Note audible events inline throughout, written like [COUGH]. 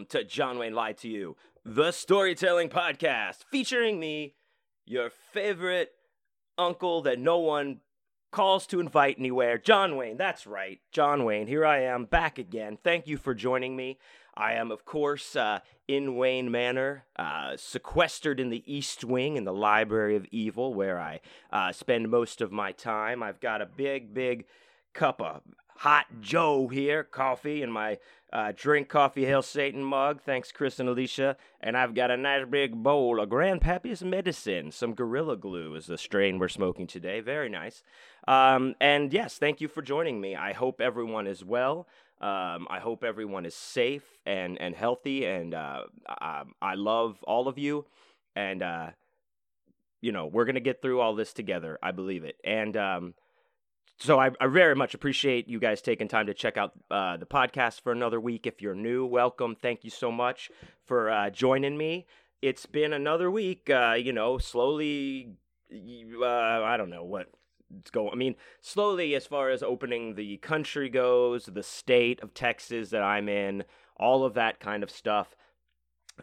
Welcome to John Wayne Lied to You, the storytelling podcast featuring me, your favorite uncle that no one calls to invite anywhere, John Wayne. That's right, John Wayne. Here I am back again. Thank you for joining me. I am, of course, uh, in Wayne Manor, uh, sequestered in the East Wing in the Library of Evil, where I uh, spend most of my time. I've got a big, big cup of hot Joe here, coffee, in my uh, drink coffee hail Satan mug. Thanks, Chris and Alicia. And I've got a nice big bowl of Grandpappy's medicine. Some Gorilla Glue is the strain we're smoking today. Very nice. Um, and yes, thank you for joining me. I hope everyone is well. Um, I hope everyone is safe and, and healthy. And uh, I, I love all of you. And, uh, you know, we're to get through all this together. I believe it. And, um, so I, I, very much appreciate you guys taking time to check out uh, the podcast for another week. If you're new, welcome. Thank you so much for uh, joining me. It's been another week. Uh, you know, slowly. Uh, I don't know what it's going. I mean, slowly as far as opening the country goes, the state of Texas that I'm in, all of that kind of stuff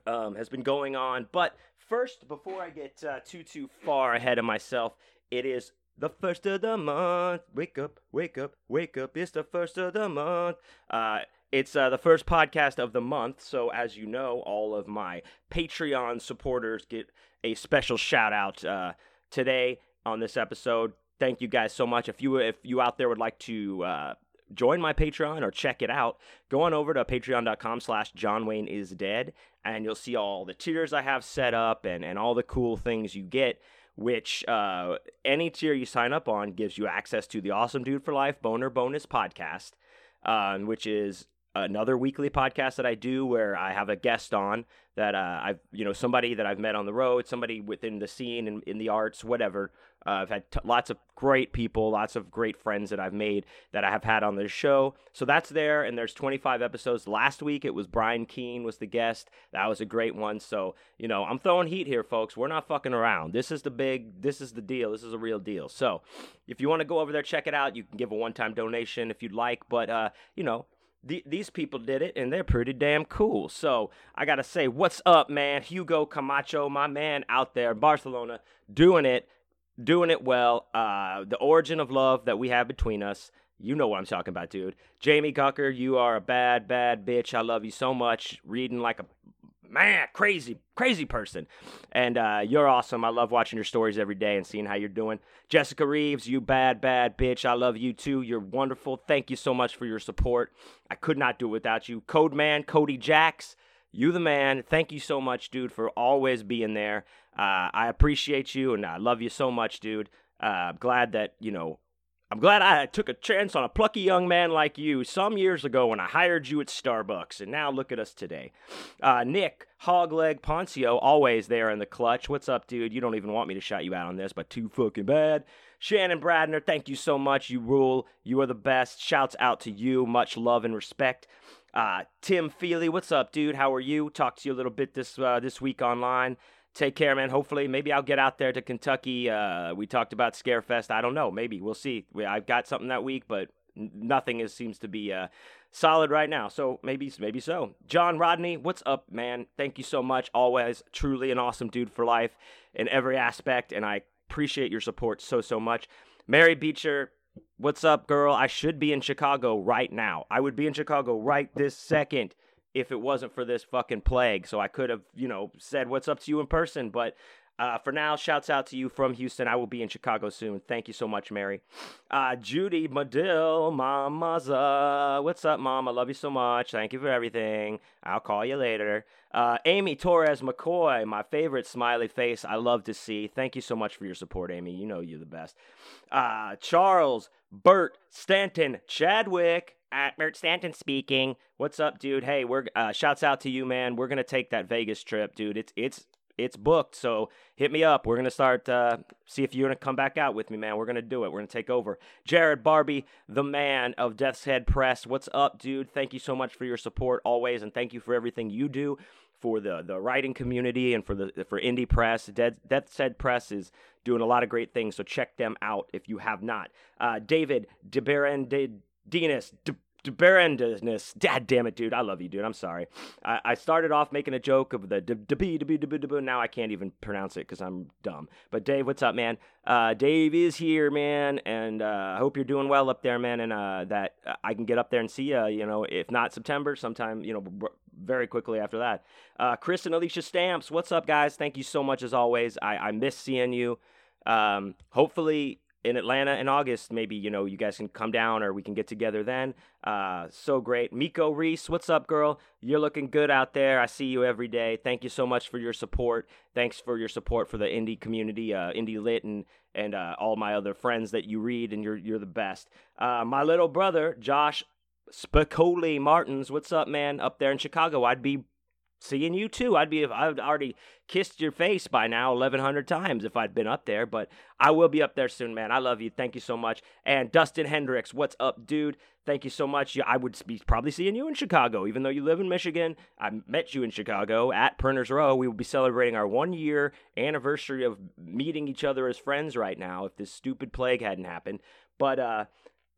um, has been going on. But first, before I get uh, too too far ahead of myself, it is the first of the month. Wake up, wake up, wake up. It's the first of the month. Uh, it's uh, the first podcast of the month. So, as you know, all of my Patreon supporters get a special shout out uh, today on this episode. Thank you guys so much. If you if you out there would like to uh, join my Patreon or check it out, go on over to patreon.com slash John Wayne is dead and you'll see all the tiers I have set up and, and all the cool things you get which uh, any tier you sign up on gives you access to the Awesome Dude for Life Boner Bonus podcast, um, which is another weekly podcast that I do where I have a guest on that uh, I've, you know, somebody that I've met on the road, somebody within the scene in, in the arts, whatever. Uh, I've had t- lots of great people, lots of great friends that I've made that I have had on this show. So that's there, and there's 25 episodes. Last week it was Brian Keene was the guest. That was a great one. So you know I'm throwing heat here, folks. We're not fucking around. This is the big. This is the deal. This is a real deal. So if you want to go over there, check it out. You can give a one-time donation if you'd like. But uh, you know, these people did it and they're pretty damn cool. So I gotta say, what's up, man? Hugo Camacho, my man out there in Barcelona, doing it doing it well. Uh, the origin of love that we have between us. You know what I'm talking about, dude. Jamie Gucker, you are a bad, bad bitch. I love you so much. Reading like a man, crazy, crazy person. And uh, you're awesome. I love watching your stories every day and seeing how you're doing. Jessica Reeves, you bad, bad bitch. I love you too. You're wonderful. Thank you so much for your support. I could not do it without you. Code Man, Cody Jacks, you the man. Thank you so much, dude, for always being there. Uh, I appreciate you and I love you so much, dude. Uh, glad that, you know, I'm glad I took a chance on a plucky young man like you some years ago when I hired you at Starbucks, and now look at us today. Uh, Nick, Hogleg, Poncio, always there in the clutch. What's up, dude? You don't even want me to shout you out on this, but too fucking bad. Shannon Bradner, thank you so much. You rule. You are the best. Shouts out to you. Much love and respect. Uh, Tim Feely, what's up, dude? How are you? Talked to you a little bit this uh, this week online take care, man. Hopefully, maybe I'll get out there to Kentucky. Uh, we talked about Scarefest. I don't know. Maybe we'll see. We, I've got something that week, but nothing is, seems to be uh, solid right now. So maybe, maybe so. John Rodney, what's up, man? Thank you so much. Always, truly an awesome dude for life in every aspect, and I appreciate your support so so much. Mary Beecher, what's up, girl? I should be in Chicago right now. I would be in Chicago right this second if it wasn't for this fucking plague. So I could have, you know, said what's up to you in person. But uh, for now, shouts out to you from Houston. I will be in Chicago soon. Thank you so much, Mary. Uh, Judy Madill, Mamaza. What's up, Mom? I love you so much. Thank you for everything. I'll call you later. Uh, Amy Torres McCoy, my favorite smiley face I love to see. Thank you so much for your support, Amy. You know you're the best. Uh, Charles, Bert, Stanton, Chadwick, at Bert Stanton speaking. What's up, dude? Hey, we're uh, shouts out to you, man. We're gonna take that Vegas trip, dude. It's it's it's booked. So hit me up. We're gonna start uh, see if you're gonna come back out with me, man. We're gonna do it. We're gonna take over. Jarod Barbee, the man of Death's Head Press. What's up, dude? Thank you so much for your support always, and thank you for everything you do for the the writing community and for the for indie press. Dead, Death's Head Press is doing a lot of great things. So check them out if you have not. Uh, David DeBerendid Dinas, Berendness. Dad damn it, dude. I love you, dude. I'm sorry. I, I started off making a joke of the d be. now I can't even pronounce it because I'm dumb. But Dave, what's up, man? Uh, Dave is here, man, and uh, I hope you're doing well up there, man, and uh, that I can get up there and see you. You know, if not September, sometime, you know, very quickly after that. Uh, Chris and Alicia Stamps, what's up, guys? Thank you so much as always. I, I miss seeing you. Um, hopefully in Atlanta in August, maybe you know you guys can come down or we can get together then. Uh, so great, Miko Reese, what's up, girl? You're looking good out there. I see you every day. Thank you so much for your support. Thanks for your support for the indie community, uh, indie lit, and and uh, all my other friends that you read, and you're you're the best. Uh, my little brother Josh Spicoli Martins, what's up, man? Up there in Chicago, I'd be seeing you too. I'd be I've already kissed your face by now 1100 times if I'd been up there, but I will be up there soon, man. I love you. Thank you so much. And Dustin Hendricks, what's up, dude? Thank you so much. I would be probably seeing you in Chicago, even though you live in Michigan. I met you in Chicago at Printers Row. We will be celebrating our one year anniversary of meeting each other as friends right now. If this stupid plague hadn't happened, but uh,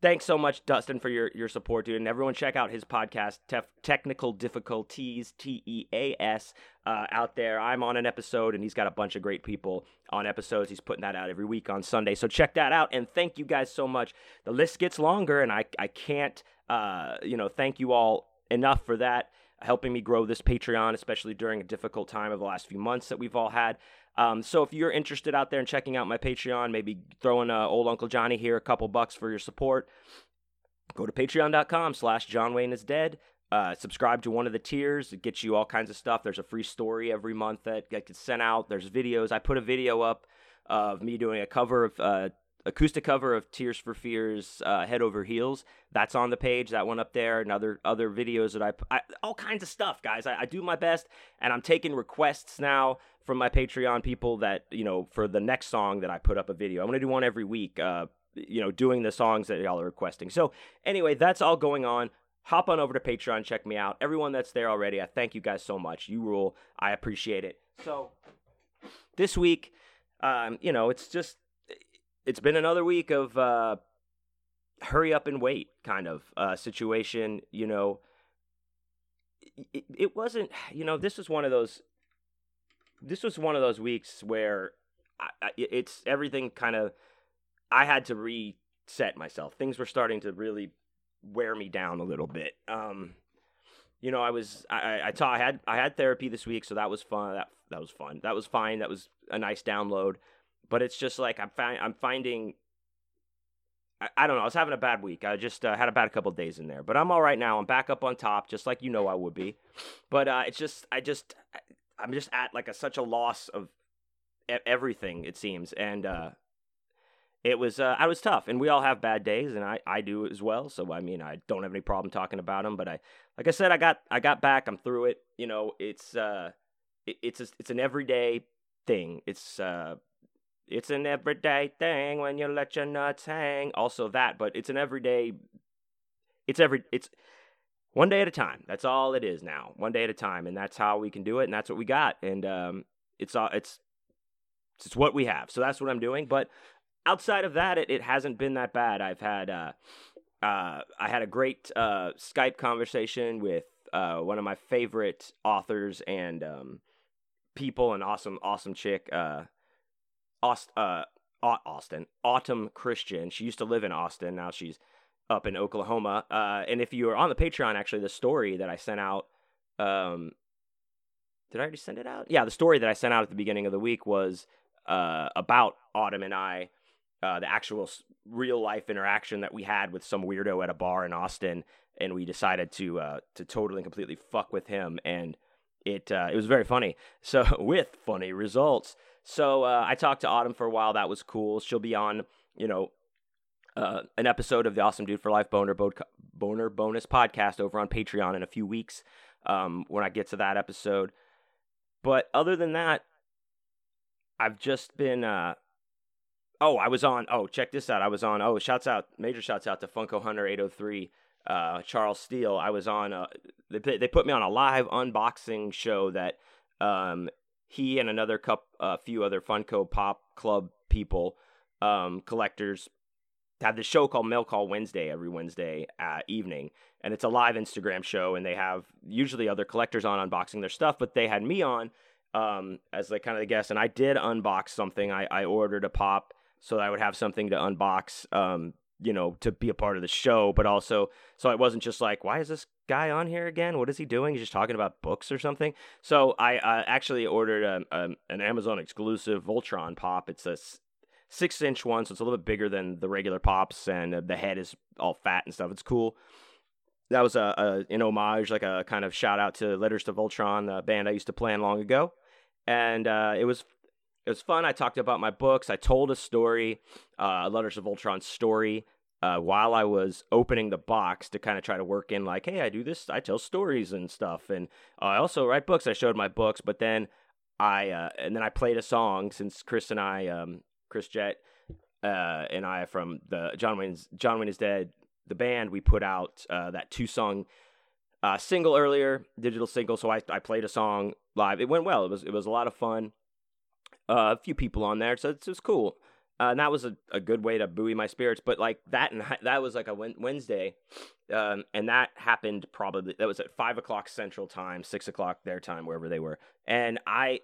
thanks so much, Dustin, for your, your support, dude. And everyone, check out his podcast, Tef- Technical Difficulties, T E A S, uh, out there. I'm on an episode, and he's got a bunch of great people on episodes. He's putting that out every week on Sunday. So check that out. And thank you guys so much. The list gets longer, and I, I can't, uh, you know, thank you all enough for that. Helping me grow this Patreon, especially during a difficult time of the last few months that we've all had. Um, so if you're interested out there in checking out my Patreon, maybe throwing uh, old Uncle Johnny here a couple bucks for your support, go to patreon.com slash John Wayne is dead. Uh, subscribe to one of the tiers. It gets you all kinds of stuff. There's a free story every month that gets sent out. There's videos. I put a video up of me doing a cover of uh, acoustic cover of Tears for Fears, uh, Head Over Heels. That's on the page. That one up there, and other other videos that I, I all kinds of stuff, guys. I, I, do my best, and I'm taking requests now from my Patreon people that you know for the next song that I put up a video. I'm gonna do one every week. Uh, you know, doing the songs that y'all are requesting. So anyway, that's all going on. Hop on over to Patreon, check me out. Everyone that's there already, I thank you guys so much. You rule. I appreciate it. So this week, um, you know, it's just it's been another week of uh, hurry up and wait kind of uh, situation. You know, it, it wasn't. You know, this was one of those this was one of those weeks where I, it's everything kind of I had to reset myself. Things were starting to really wear me down a little bit. Um, you know, I was I I, taught, I had I had therapy this week, so that was fun. That that was fun. That was fine. That was a nice download. But it's just like I'm fi- I'm finding. I, don't know. I was having a bad week. I just uh, had a bad couple days in there, but I'm all right now. I'm back up on top, just like you know I would be. But uh, it's just I just I'm just at like a such a loss of everything it seems, and uh, it was uh, I was tough, and we all have bad days, and I I do as well. So I mean, I don't have any problem talking about them, but I like I said, I got I got back. I'm through it. You know, it's uh, it, it's a, it's an everyday thing. It's uh, it's an everyday thing when you let your nuts hang. Also that, but it's an everyday. It's every it's one day at a time. That's all it is now. One day at a time, and that's how we can do it, and that's what we got. And um, it's all it's it's what we have. So that's what I'm doing. But outside of that, it, it hasn't been that bad. I've had uh, uh, I had a great uh, Skype conversation with uh, one of my favorite authors and um, people, an awesome awesome chick, uh, Aust- uh, Austin Autumn Christian. She used to live in Austin. Now she's up in Oklahoma. Uh, and if you are on the Patreon, actually, the story that I sent out, um, did I already send it out? Yeah, the story that I sent out at the beginning of the week was uh, about Autumn and I, uh, the actual real life interaction that we had with some weirdo at a bar in Austin, and we decided to uh, to totally and completely fuck with him, and it uh, it was very funny. So [LAUGHS] with funny results. So uh, I talked to Autumn for a while. That was cool. She'll be on, you know, uh, an episode of the Awesome Dude for Life Boner Boner bonus podcast over on Patreon in a few weeks um, when I get to that episode. But other than that, I've just been. Uh, oh, I was on. Oh, check this out. I was on. Oh, shouts out, major shouts out to Funko Hunter eight hundred three. Uh, Charles Steele. I was on. Uh, they they put me on a live unboxing show that um, he and another cup, a uh, few other Funko Pop Club people, um, collectors have this show called Mail Call Wednesday every Wednesday uh, evening, and it's a live Instagram show, and they have usually other collectors on unboxing their stuff, but they had me on um, as like kind of the guest, and I did unbox something. I, I ordered a pop so I would have something to unbox, um, you know, to be a part of the show, but also so I wasn't just like, why is this guy on here again? What is he doing? He's just talking about books or something. So I uh, actually ordered a, a, an Amazon exclusive Voltron pop. It's a six inch one, so it's a little bit bigger than the regular pops, and uh, the head is all fat and stuff. It's cool. That was a, a an homage, like a kind of shout out to Letters to Voltron, the band I used to play in long ago, and uh, it was it was fun. I talked about my books. I told a story, uh, Letters of Voltron story, uh, while I was opening the box to kind of try to work in like, hey, I do this, I tell stories and stuff, and I also write books. I showed my books, but then I uh, and then I played a song since Chris and I um, Chris Jett uh, and I from the John Wayne's John Wayne is Dead, the band, we put out uh, that two song uh, single earlier, digital single. So I, I played a song live. It went well. It was it was a lot of fun. Uh, a few people on there, so it was cool. Uh, and that was a, a good way to buoy my spirits. But like that, and that was like a Wednesday, um, and that happened probably that was at five o'clock Central Time, six o'clock their time, wherever they were. And I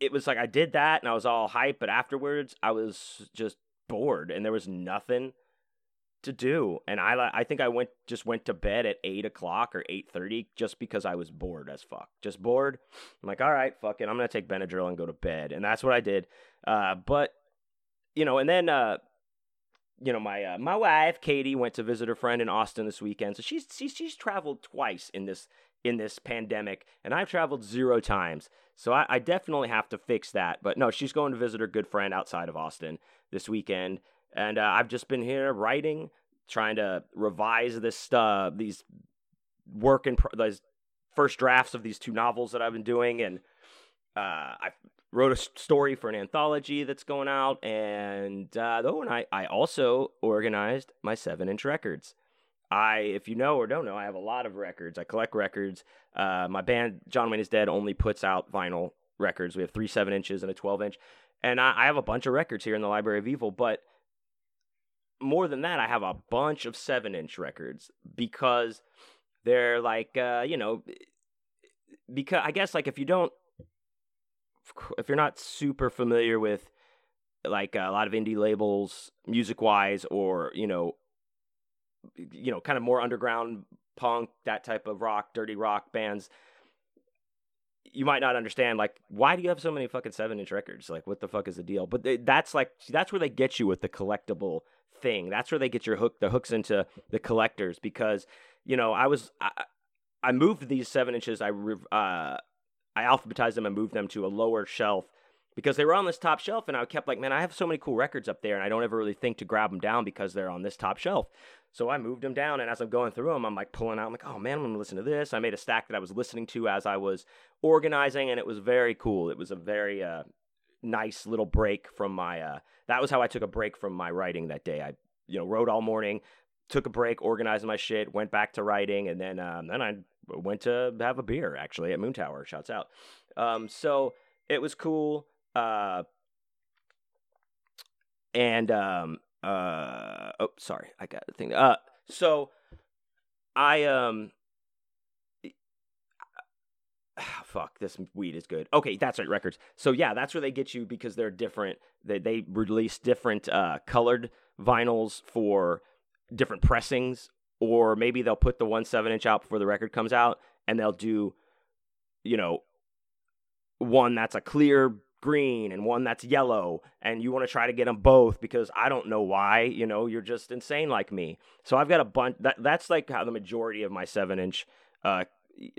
it was like I did that and I was all hype, but afterwards I was just bored and there was nothing to do. And I I think I went just went to bed at eight o'clock or eight thirty just because I was bored as fuck. Just bored. I'm like, all right, fuck it. I'm gonna take Benadryl and go to bed, and that's what I did. Uh, but you know, and then uh, you know, my uh, my wife Katie went to visit her friend in Austin this weekend, so she's she's she's traveled twice in this in this pandemic, and I've traveled zero times. So I, I, definitely have to fix that. But no, she's going to visit her good friend outside of Austin this weekend, and uh, I've just been here writing, trying to revise this stuff, these work in pro- these first drafts of these two novels that I've been doing, and uh, I wrote a story for an anthology that's going out, and uh, oh, and I I also organized my seven inch records. I, if you know or don't know, I have a lot of records. I collect records. Uh, my band, John Wayne is Dead, only puts out vinyl records. We have three seven inches and a 12 inch. And I, I have a bunch of records here in the Library of Evil, but more than that, I have a bunch of seven inch records because they're like, uh, you know, because I guess like if you don't, if you're not super familiar with like a lot of indie labels music wise or you know you know, kind of more underground punk, that type of rock, dirty rock bands, you might not understand like why do you have so many fucking seven inch records? Like what the fuck is the deal? But they, that's like that's where they get you with the collectible thing. That's where they get your hook, the hooks into the collectors because you know I was I, I moved these seven inches. I uh, I alphabetized them and moved them to a lower shelf because they were on this top shelf and I kept like, man, I have so many cool records up there and I don't ever really think to grab them down because they're on this top shelf. So I moved them down, and as I'm going through them, I'm like pulling out. I'm like, oh man, I'm gonna listen to this. I made a stack that I was listening to as I was organizing, and it was very cool. It was a very uh, nice little break from my. Uh, that was how I took a break from my writing that day. I, you know, wrote all morning, took a break, organized my shit, went back to writing, and then um, then I went to have a beer actually at Moon Tower. Shouts out. Um, so it was cool. Uh, and um, uh oh sorry i got the thing uh so i um [SIGHS] fuck this weed is good. Okay that's right records. So yeah that's where they get you because they're different. They, they release different uh colored vinyls for different pressings or maybe they'll put the one seven inch out before the record comes out and they'll do you know one that's a clear green and one that's yellow and you want to try to get them both because I don't know why, you know, you're just insane like me. So I've got a bunch that that's like how the majority of my 7-inch uh,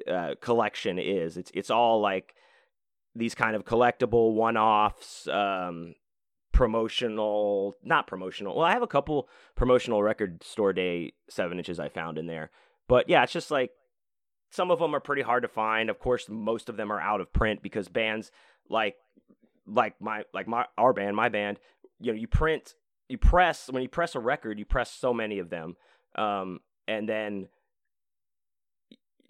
uh, collection is. It's it's all like these kind of collectible one-offs um, promotional not promotional. Well, I have a couple promotional record store day 7 inches I found in there. But yeah, it's just like some of them are pretty hard to find. Of course, most of them are out of print because bands like like my like my our band, my band, you know, you print, you press when you press a record, you press so many of them, um, and then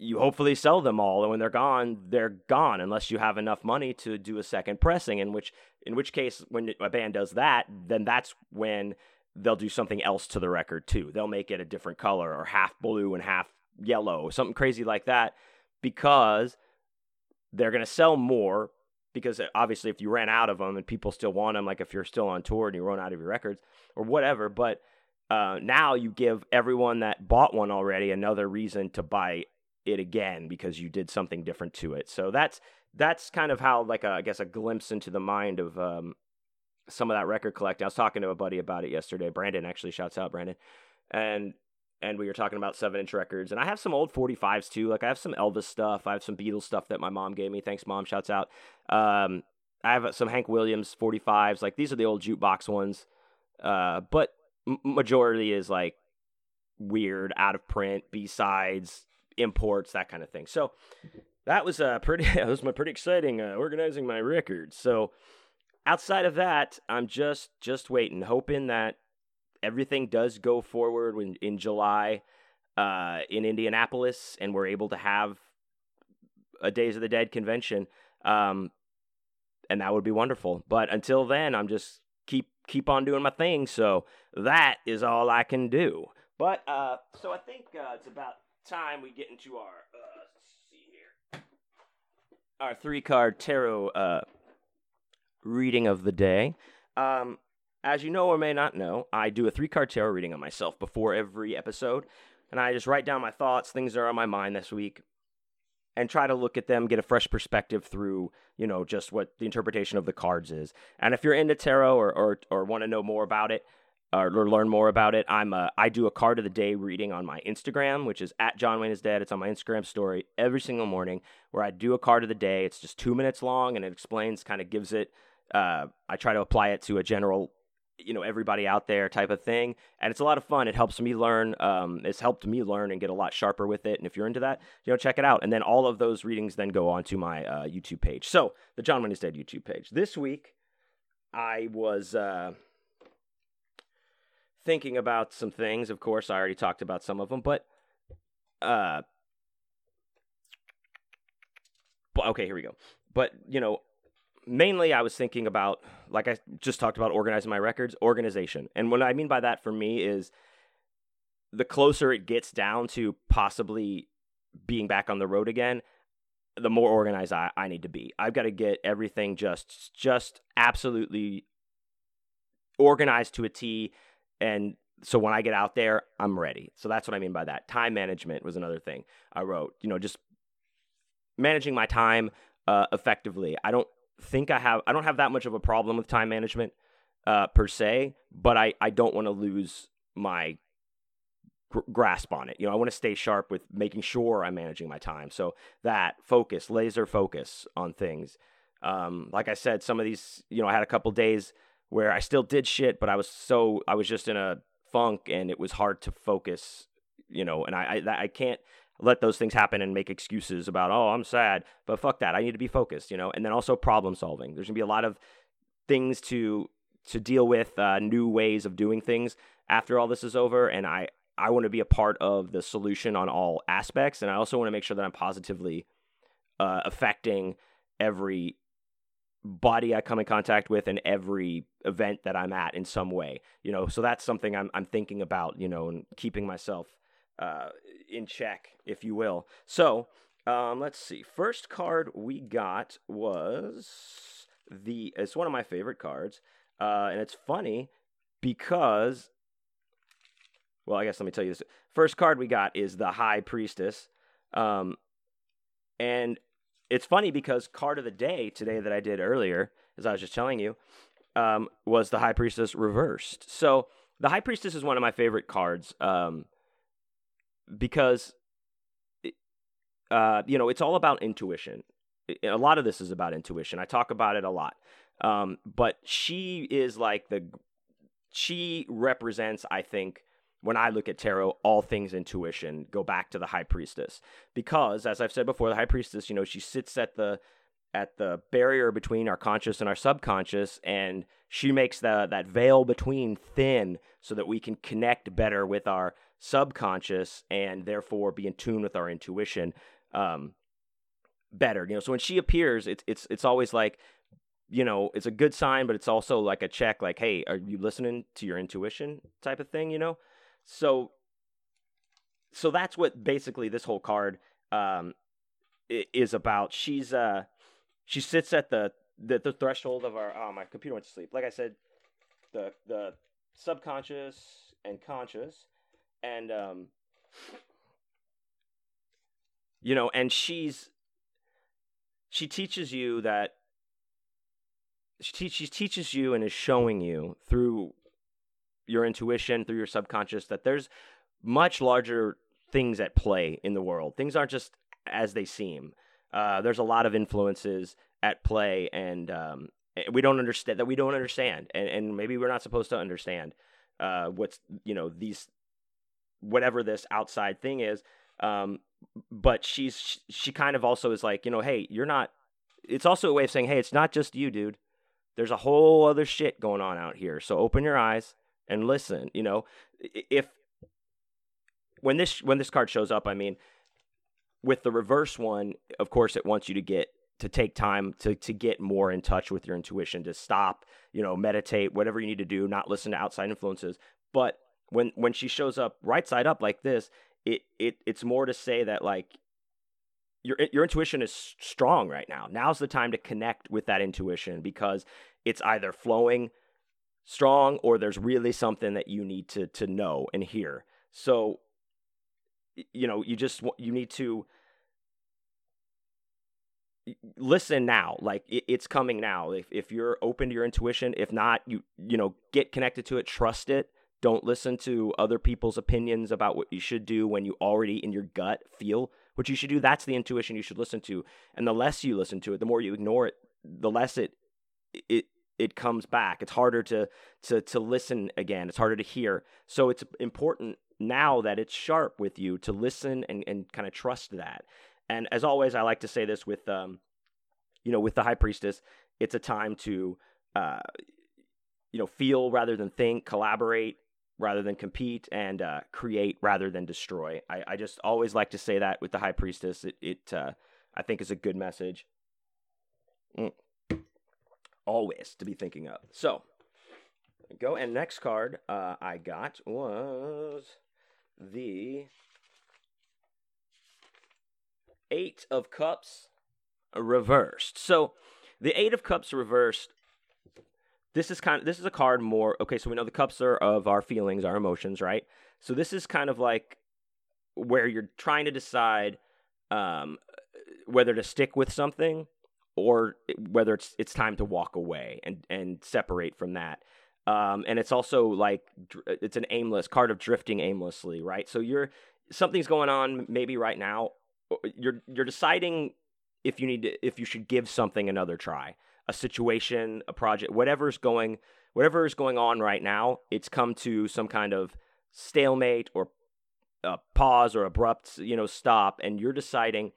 you hopefully sell them all, and when they're gone, they're gone unless you have enough money to do a second pressing. In which in which case, when a band does that, then that's when they'll do something else to the record too. They'll make it a different color or half blue and half yellow, something crazy like that, because they're going to sell more. Because uh, obviously, if you ran out of them and people still want them, like if you're still on tour and you run out of your records or whatever, but uh, now you give everyone that bought one already another reason to buy it again because you did something different to it. So that's that's kind of how like a, I guess a glimpse into the mind of um, some of that record collecting. I was talking to a buddy about it yesterday. Brandon actually shouts out Brandon, and and we were talking about seven inch records. And I have some old 45s too. Like I have some Elvis stuff. I have some Beatles stuff that my mom gave me. Thanks, mom. Shouts out. Um, I have some Hank Williams 45s. Like these are the old jukebox ones. Uh, but majority is like weird, out of print, B sides, imports, that kind of thing. So that was a [LAUGHS] pretty. that was my pretty exciting uh, organizing my records. So outside of that, I'm just just waiting, hoping that everything does go forward in, in July uh, in Indianapolis, and we're able to have a Days of the Dead convention. Um, and that would be wonderful. But until then, I'm just keep keep on doing my thing. So that is all I can do. But uh, so I think uh, it's about time we get into our uh, see here our three card tarot uh, reading of the day. Um, as you know or may not know, I do a three card tarot reading on myself before every episode, and I just write down my thoughts, things that are on my mind this week, and try to look at them, get a fresh perspective through, you know, just what the interpretation of the cards is. And if you're into tarot or or, or want to know more about it, or, learn more about it, I'm a, I do a card of the day reading on my Instagram, which is at John Wayne is dead. It's on my Instagram story every single morning, where I do a card of the day. It's just two minutes long, and it explains, kind of gives it. Uh, I try to apply it to a general you know everybody out there type of thing and it's a lot of fun it helps me learn um, it's helped me learn and get a lot sharper with it and if you're into that you know check it out and then all of those readings then go onto my uh, youtube page so the john wayne is dead youtube page this week i was uh, thinking about some things of course i already talked about some of them but uh but okay here we go but you know mainly I was thinking about, like I just talked about, organizing my records, organization. And what I mean by that for me is the closer it gets down to possibly being back on the road again, the more organized I, I need to be. I've got to get everything just just absolutely organized to a T and so when I get out there, I'm ready. So that's what I mean by that. Time management was another thing I wrote. You know, just managing my time uh, effectively. I don't think I have I don't have that much of a problem with time management uh, per se, but I I don't want to lose my gr- grasp on it. You know, I want to stay sharp with making sure I'm managing my time. So that focus, laser focus on things. Um, like I said, some of these, you know, I had a couple days where I still did shit, but I was so I was just in a funk and it was hard to focus. You know, and I I, I can't let those things happen and make excuses about oh i'm sad but fuck that i need to be focused you know and then also problem solving there's to be a lot of things to to deal with uh, new ways of doing things after all this is over and i i want to be a part of the solution on all aspects and i also want to make sure that i'm positively uh, affecting every body I come in contact with and every event that I'm at in some way. You know, so that's something I'm I'm thinking about, you know, and keeping myself uh, in check, if you will. So um, let's see. First card we got was the. It's one of my favorite cards, uh, and it's funny because. Well, I guess let me tell you this. First card we got is the High Priestess, um, and it's funny because card of the day today that I did earlier, as I was just telling you, um, was the High Priestess reversed. So the High Priestess is one of my favorite cards. Um, because uh, you know it's all about intuition. A lot of this is about intuition. I talk about it a lot, um, but she is like the she represents. I think when I look at tarot, all things intuition go back to the high priestess. Because, as I've said before, the high priestess, you know, she sits at the at the barrier between our conscious and our subconscious and she makes the, that veil between thin so that we can connect better with our subconscious and therefore be in tune with our intuition um, better. You know so when she appears it's it's it's always like you know, it's a good sign, but it's also like a check, like, hey, are you listening to your intuition? type of thing, you know? So, so that's what basically this whole card um, is about. She's uh, she sits at the, the the threshold of our. Oh, my computer went to sleep. Like I said, the the subconscious and conscious, and um, you know, and she's she teaches you that she, te- she teaches you and is showing you through your intuition, through your subconscious, that there's much larger things at play in the world. Things aren't just as they seem. Uh, there's a lot of influences at play, and um, we don't understand that we don't understand, and, and maybe we're not supposed to understand uh, what's you know these whatever this outside thing is. Um, but she's she kind of also is like you know, hey, you're not. It's also a way of saying, hey, it's not just you, dude. There's a whole other shit going on out here. So open your eyes and listen. You know, if when this when this card shows up, I mean, with the reverse one, of course, it wants you to get to take time to to get more in touch with your intuition, to stop, you know, meditate, whatever you need to do, not listen to outside influences. But when when she shows up right side up like this, it it it's more to say that like your your intuition is strong right now. Now's the time to connect with that intuition because it's either flowing strong or there's really something that you need to to know and hear. So you know, you just you need to listen now like it, it's coming now if if you're open to your intuition if not you you know get connected to it trust it don't listen to other people's opinions about what you should do when you already in your gut feel what you should do. That's the intuition you should listen to. And the less you listen to it, the more you ignore it, the less it it it comes back. It's harder to to to listen again. It's harder to hear. So it's important now that it's sharp with you to listen and, and kind of trust that. And as always, I like to say this with um, you know, with the high priestess, it's a time to uh, you know, feel rather than think, collaborate, rather than compete and uh, create rather than destroy. I, I, just always like to say that with the High Priestess. It, it uh, I think is a good message. Mm. Always to be thinking of. So, go. And next card uh, I got was the Eight of Cups reversed. So, the Eight of Cups reversed this is kind of this is a card more okay so we know the cups are of our feelings our emotions right so this is kind of like where you're trying to decide um, whether to stick with something or whether it's it's time to walk away and and separate from that. Um, and it's also like it's an aimless card of drifting aimlessly right? So you're something's going on maybe right now. You're you're deciding if you need to if you should give something another try a situation, a project, whatever's going whatever is going on right now, it's come to some kind of stalemate or a pause or abrupt, you know, stop and you're deciding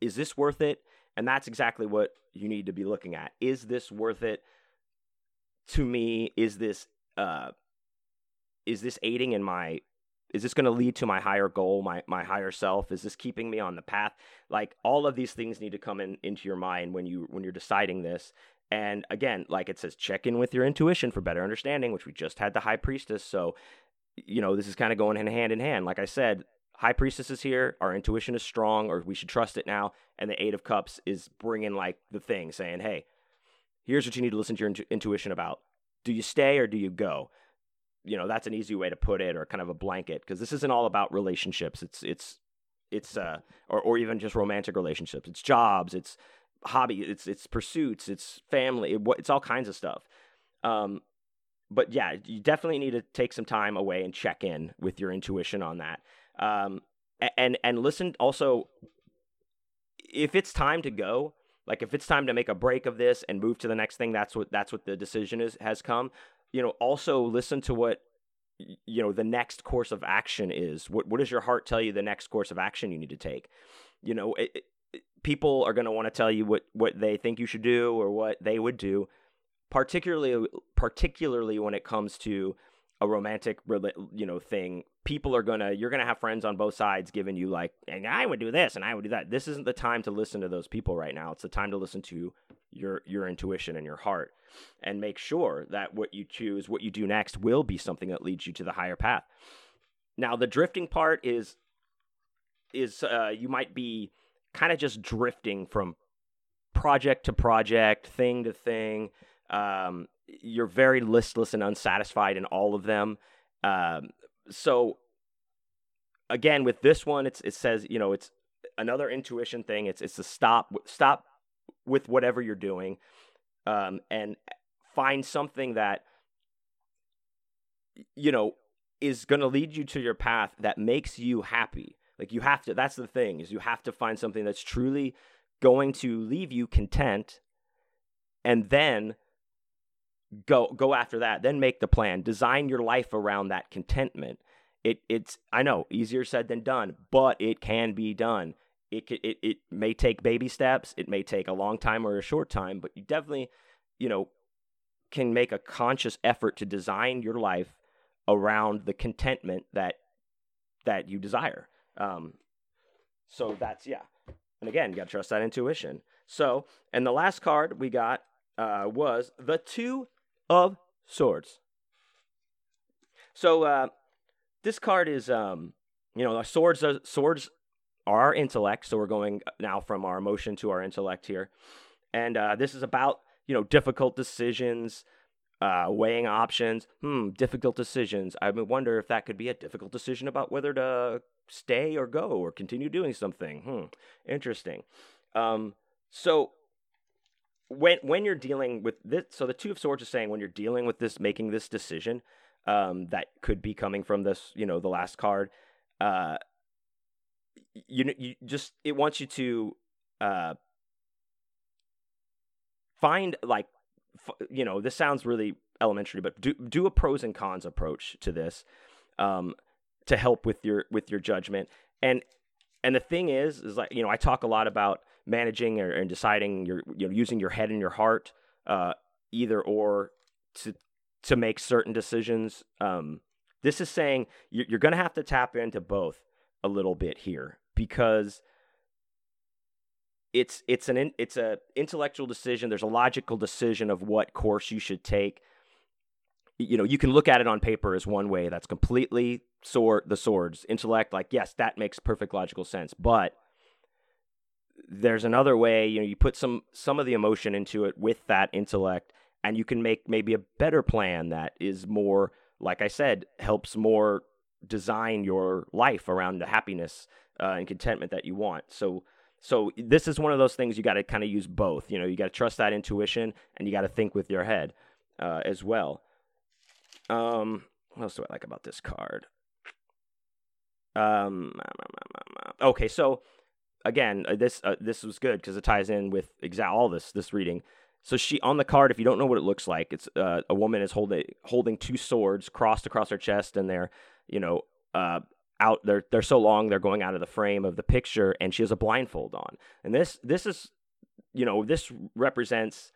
is this worth it? And that's exactly what you need to be looking at. Is this worth it to me? Is this uh is this aiding in my is this going to lead to my higher goal my my higher self? Is this keeping me on the path? Like all of these things need to come in into your mind when you when you're deciding this. And again like it says check in with your intuition for better understanding which we just had the high priestess. So you know this is kind of going hand in hand. Like i said high priestess is here our intuition is strong or we should trust it now and the eight of cups is bringing like the thing saying hey here's what you need to listen to your intu- intuition about. Do you stay or do you go? You know that's an easy way to put it or kind of a blanket because this isn't all about relationships. It's it's it's uh or or even just romantic relationships. It's jobs it's hobby it's it's pursuits it's family it, it's all kinds of stuff. Um but yeah you definitely need to take some time away and check in with your intuition on that um and and listen also if it's time to go like if it's time to make a break of this and move to the next thing that's what that's what the decision is has come you know, also listen to what you know the next course of action is. What what does your heart tell you the next course of action you need to take? You know, it, it, people are going to want to tell you what what they think you should do or what they would do, particularly particularly when it comes to a romantic you know thing people are gonna you're gonna have friends on both sides giving you like and i would do this and i would do that. This isn't the time to listen to those people right now. It's the time to listen to your your intuition and your heart and make sure that what you choose what you do next will be something that leads you to the higher path. Now the drifting part is is uh, you might be kind of just drifting from project to project thing to thing um, you're very listless and unsatisfied in all of them. Um, so again with this one it's it says you know it's another intuition thing. It's it's to stop stop with whatever you're doing um, and find something that you know is going to lead you to your path that makes you happy. Like you have to that's the thing is you have to find something that's truly going to leave you content and then go go after that then make the plan. Design your life around that contentment. It it's i know easier said than done but it can be done. It, it it may take baby steps. It may take a long time or a short time but you definitely you know can make a conscious effort to design your life around the contentment that that you desire. Um so that's yeah. And again you got to trust that intuition. So and the last card we got uh was the two of swords. So uh, this card is, um, you know, swords. Are, swords are our intellect. So we're going now from our emotion to our intellect here, and uh, this is about you know difficult decisions, uh, weighing options. Hmm, difficult decisions. I wonder if that could be a difficult decision about whether to stay or go or continue doing something. Hmm, interesting. Um, so when when you're dealing with this, so the two of swords is saying when you're dealing with this, making this decision, um, that could be coming from this, you know, the last card. Uh, you you just it wants you to uh find like f- you know this sounds really elementary but do do a pros and cons approach to this um to help with your with your judgment and and the thing is is like you know i talk a lot about managing or, and deciding your you know using your head and your heart uh, either or to to make certain decisions. Um, this is saying you're, you're going to have to tap into both a little bit here because it's it's an it's a intellectual decision. There's a logical decision of what course you should take. You know, you can look at it on paper as one way. That's completely sword the swords intellect. Like, yes, that makes perfect logical sense. But there's another way you know you put some some of the emotion into it with that intellect and you can make maybe a better plan that is more like i said helps more design your life around the happiness uh, and contentment that you want. So so this is one of those things you got to kind of use both you know you got to trust that intuition and you got to think with your head uh, as well. Um what else do i like about this card? Um okay so again, uh, this uh, this was good because it ties in with exact all this this reading. So she on the card, if you don't know what it looks like, it's uh, a woman is holding holding two swords crossed across her chest, and they're you know uh, out. They're they're so long they're going out of the frame of the picture, and she has a blindfold on. And this this is you know this represents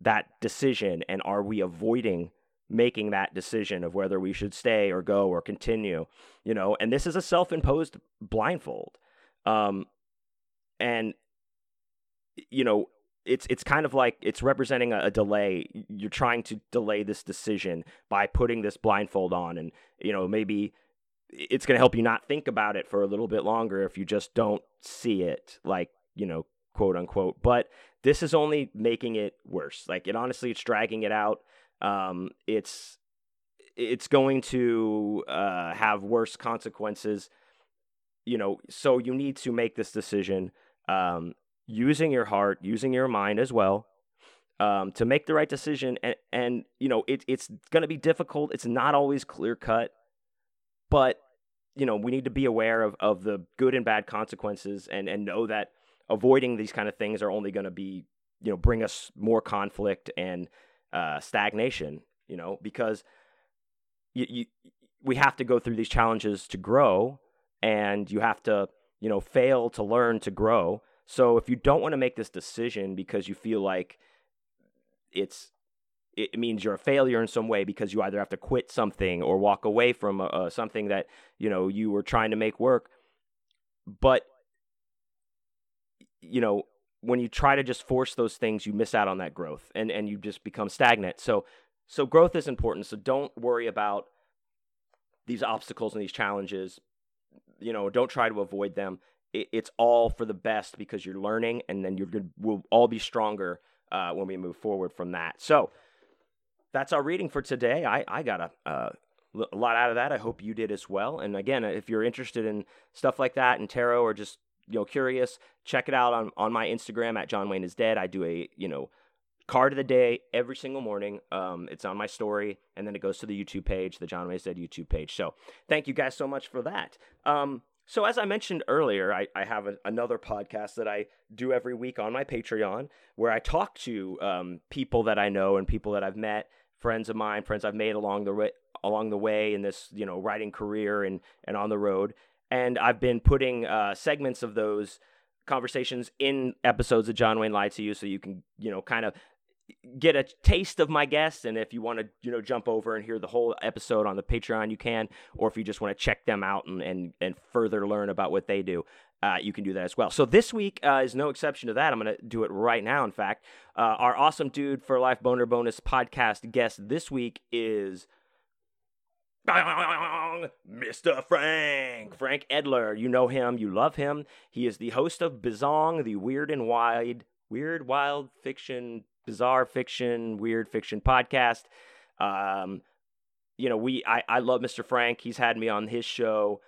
that decision, and are we avoiding making that decision of whether we should stay or go or continue? You know, and this is a self imposed blindfold. Um, and you know it's it's kind of like it's representing a, a, delay. You're trying to delay this decision by putting this blindfold on, and you know maybe it's going to help you not think about it for a little bit longer if you just don't see it, like you know, quote unquote. But this is only making it worse. Like it honestly, it's dragging it out. Um, it's it's going to uh, have worse consequences. You know, so you need to make this decision um, using your heart, using your mind as well, um, to make the right decision. And, and you know, it, it's going to be difficult. It's not always clear cut, but you know, we need to be aware of, of the good and bad consequences and, and know that avoiding these kind of things are only going to be, you know, bring us more conflict and uh, stagnation, you know, because you, you, we have to go through these challenges to grow and you have to you know, fail to learn to grow. So if you don't want to make this decision because you feel like it's it means you're a failure in some way because you either have to quit something or walk away from uh, something that you know you were trying to make work but you know when you try to just force those things, you miss out on that growth and, and you just become stagnant. So, so growth is important. So don't worry about these obstacles and these challenges. You know, don't try to avoid them. It, it's all for the best because you're learning, and then you're good. We'll all be stronger uh, when we move forward from that. So that's our reading for today. I I got a. Uh, a lot out of that. I hope you did as well. And again, if you're interested in stuff like that and tarot or just you know curious, check it out on on my Instagram at John Wayne is dead. I do a you know card of the day every single morning. Um, it's on my story, and then it goes to the YouTube page, the John dead YouTube page. So thank you guys so much for that. Um, so as I mentioned earlier, I, I have a, another podcast that I do every week on my Patreon where I talk to um, people that I know and people that I've met, friends of mine, friends I've made along the way, along the way in this you know writing career and and on the road. And I've been putting uh, segments of those conversations in episodes of John Wayne Lied to You, so you can you know kind of get a taste of my guests and if you want to you know jump over and hear the whole episode on the patreon you can or if you just want to check them out and and, and further learn about what they do uh, you can do that as well so this week uh, is no exception to that i'm going to do it right now in fact uh, our awesome dude for life boner bonus podcast guest this week is Mr. Frank. Frank Edler. You know him. You love him. He is the host of Bizzong, the weird and wide, weird, wild fiction bizarre fiction, weird fiction podcast. Um, you know, we I, I love Mr. Frank. He's had me on his show,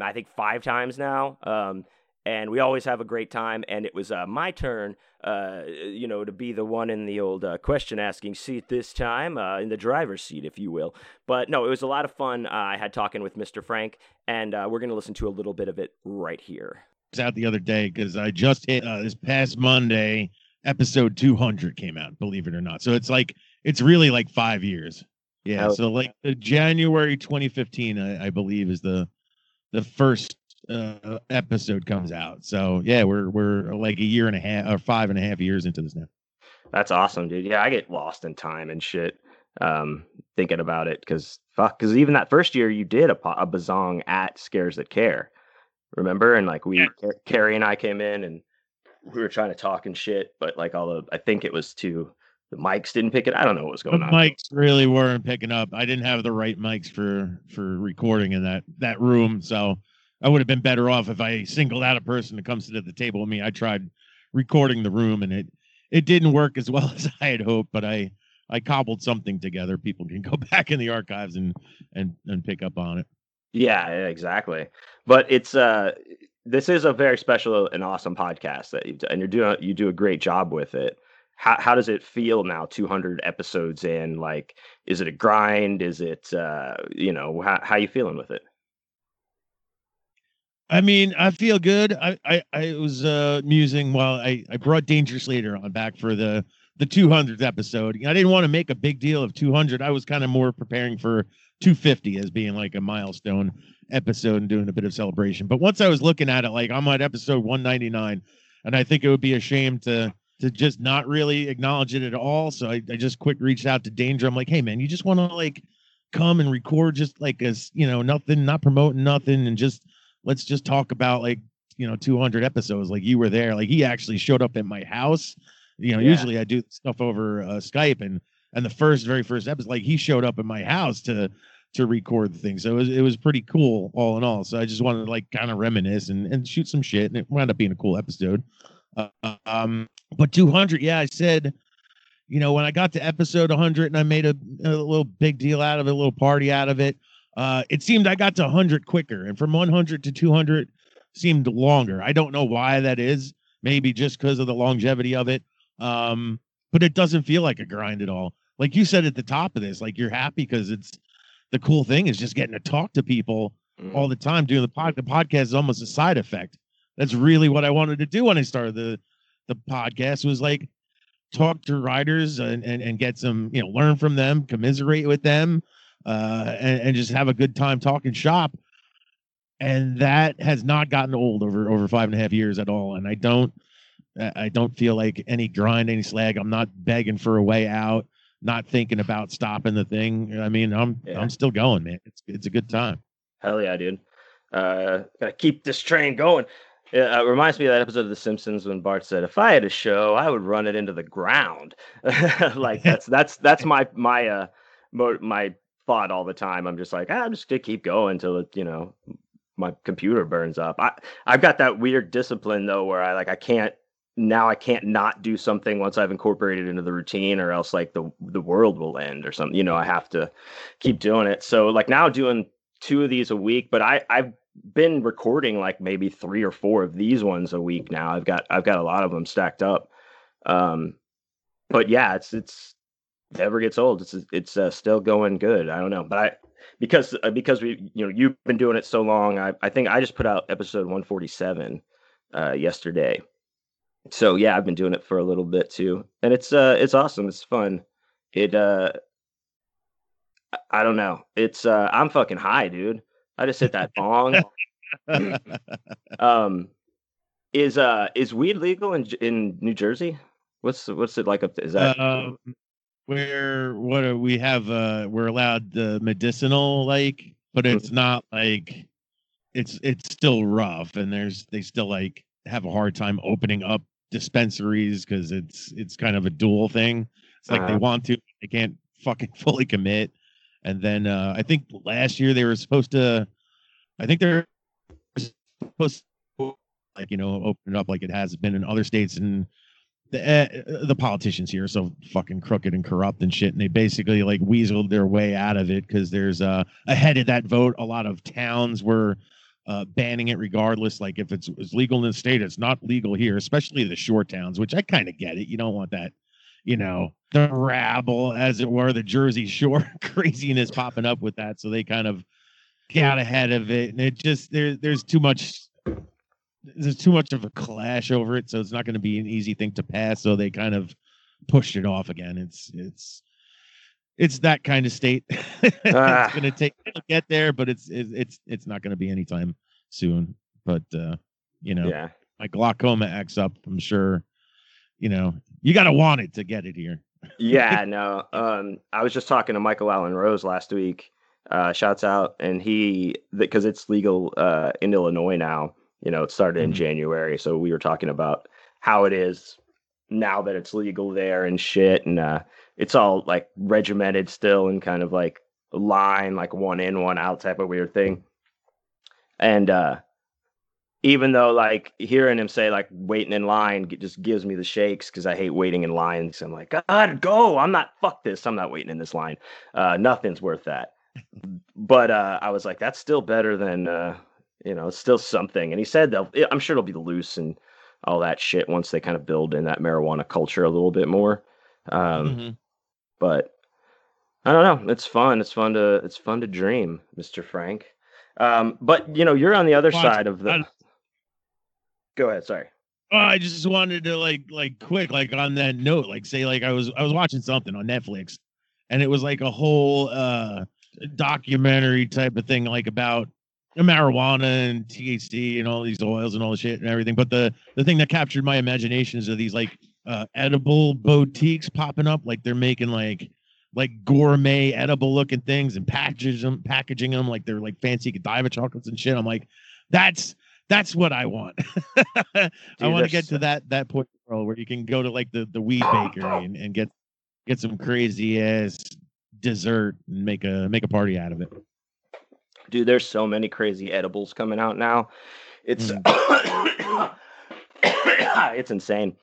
I think five times now. Um, and we always have a great time. And it was uh, my turn, uh, you know, to be the one in the old uh, question asking seat this time, uh, in the driver's seat, if you will. But no, it was a lot of fun. Uh, I had talking with Mr. Frank, and uh, we're going to listen to a little bit of it right here. It's out the other day because I just hit this past Monday episode 200 came out, believe it or not. So it's like it's really like five years. Yeah. Oh, so like the January 2015, I, I, believe, is the the first uh, episode comes out. So yeah, we're we're like a year and a half or five and a half years into this now. That's awesome, dude. Yeah, I get lost in time and shit um thinking about it because fuck because even that first year you did a, a bizzong at scares that care remember and like we yeah. carrie and i came in and we were trying to talk and shit, but like all the I think it was too the mics didn't pick it. I don't know what was going the on. Mics really weren't picking up. I didn't have the right mics for for recording in that that room, so I would have been better off if I singled out a person to come sit at the table with me. I tried recording the room and it it didn't work as [LAUGHS] well as I had hoped, but I I cobbled something together. People can go [LAUGHS] back in the archives and and and pick up on it. Yeah, exactly. But it's uh this is a very special and awesome podcast that you've done, and you're doing you do a great job with it. How how does it feel now 200 episodes in like is it a grind is it uh you know how how you feeling with it? I mean, I feel good. I I, I was uh musing while I I brought Danger Slater on back for the the 200th episode. I didn't want to make a big deal of 200. I was kind of more preparing for 250 as being like a milestone episode and doing a bit of celebration. But once I was looking at it, like I'm at episode 199, and I think it would be a shame to to just not really acknowledge it at all. So I, I just quick reached out to Danger. I'm like, hey man, you just want to like come and record just like as you know, nothing, not promoting nothing, and just let's just talk about like you know 200 episodes. Like you were there. Like he actually showed up at my house. You know, yeah. usually I do stuff over uh, Skype and and the first very first episode like he showed up at my house to to record the thing. So it was it was pretty cool all in all. So I just wanted to like kind of reminisce and, and shoot some shit, and it wound up being a cool episode. Uh, um, but 200, yeah, I said, you know, when I got to episode 100 and I made a, a little big deal out of it, a little party out of it. Uh, it seemed I got to 100 quicker, and from 100 to 200 seemed longer. I don't know why that is. Maybe just because of the longevity of it. Um, but it doesn't feel like a grind at all. Like you said at the top of this, like you're happy because it's the cool thing is just getting to talk to people mm. all the time. Doing the pod, the podcast is almost a side effect. That's really what I wanted to do when I started the the podcast. Was like talk to writers and, and, and get some, you know, learn from them, commiserate with them, uh, and, and just have a good time talking shop. And that has not gotten old over over five and a half years at all. And I don't I don't feel like any grind, any slag. I'm not begging for a way out not thinking about stopping the thing. I mean, I'm yeah. I'm still going, man. It's it's a good time. Hell yeah, dude. Uh, gotta keep this train going. Yeah, it reminds me of that episode of The Simpsons when Bart said, "If I had a show, I would run it into the ground." [LAUGHS] like that's that's that's my my uh my thought all the time. I'm just like, ah, I'm just gonna keep going until it, you know, my computer burns up. I I've got that weird discipline though, where I like I can't now I can't not do something once I've incorporated into the routine, or else like the the world will end or something. You know, I have to keep doing it. So like now doing two of these a week, but I I've been recording like maybe three or four of these ones a week now. I've got I've got a lot of them stacked up. Um, but yeah, it's it's never gets old. It's it's uh, still going good. I don't know, but I because uh, because we you know you've been doing it so long. I I think I just put out episode 147 uh, yesterday. So yeah, I've been doing it for a little bit too, and it's uh it's awesome. It's fun. It uh I don't know. It's uh I'm fucking high, dude. I just hit that bong. [LAUGHS] um, is uh is weed legal in in New Jersey? What's what's it like up there? Is that uh, where what are we have uh we're allowed the medicinal like, but mm-hmm. it's not like it's it's still rough and there's they still like have a hard time opening up dispensaries because it's it's kind of a dual thing. It's like uh-huh. they want to, they can't fucking [LAUGHS] fully commit. And then uh, I think last year they were supposed to, I think they're supposed to, like, you know, open it up like it has been in other states. And the, uh, the politicians here are so fucking crooked and corrupt and shit. And they basically like weaseled their way out of it because there's uh, ahead of that vote, a lot of towns were uh, banning it regardless. Like if it's, it's legal in the state, it's not legal here, especially the shore towns, which I kind of get it. You don't want that you know, the rabble, as it were, the Jersey Shore [LAUGHS] craziness popping up with that. So they kind of got ahead of it. And it just there there's too much there's too much of a clash over it. So it's not going to be an easy thing to pass. So they kind of pushed it off again. It's it's it's that kind of state. [LAUGHS] Ah. it's going to take to get there, but it's it's it's not going to be anytime soon. But uh, you know, yeah. my glaucoma acts up. I'm sure you know, you got to want it to get it here. yeah, [LAUGHS] no. Um, I was just talking to Michael Allen Rose last week. Uh, shouts out, and he because it's legal uh, in Illinois now. You know, it started in mm-hmm. January, so we were talking about how it is now that it's legal there and shit, and uh, it's all like regimented still and kind of like line, like one in, one out type of weird thing. And uh, even though like hearing him say like waiting in line just gives me the shakes because I hate waiting in lines. I'm like, God, go! I'm not fuck this. I'm not waiting in this line. Uh, nothing's worth that. but uh, I was like, that's still better than uh, you know, it's still something. And he said they'll. I'm sure it'll be loose and all that shit once they kind of build in that marijuana culture a little bit more. Um, mm-hmm. But I don't know. It's fun. It's fun to. It's fun to dream, Mister Frank. Um, but you know, you're on the other well, side of the. Go ahead. Sorry. Oh, I just wanted to like like quick like on that note like say like I was I was watching something on Netflix and it was like a whole uh documentary type of thing like about marijuana and THC and all these oils and all the shit and everything but the the thing that captured my imagination is of these like uh edible boutiques popping up like they're making like like gourmet edible looking things and packaging them packaging them like they're like fancy Godiva chocolates and shit I'm like that's that's what I want. [LAUGHS] Dude, I want to get to that that point where you can go to like the the weed bakery and, and get get some crazy ass dessert and make a make a party out of it. Dude, there's so many crazy edibles coming out now. It's mm. [COUGHS] [COUGHS] it's insane.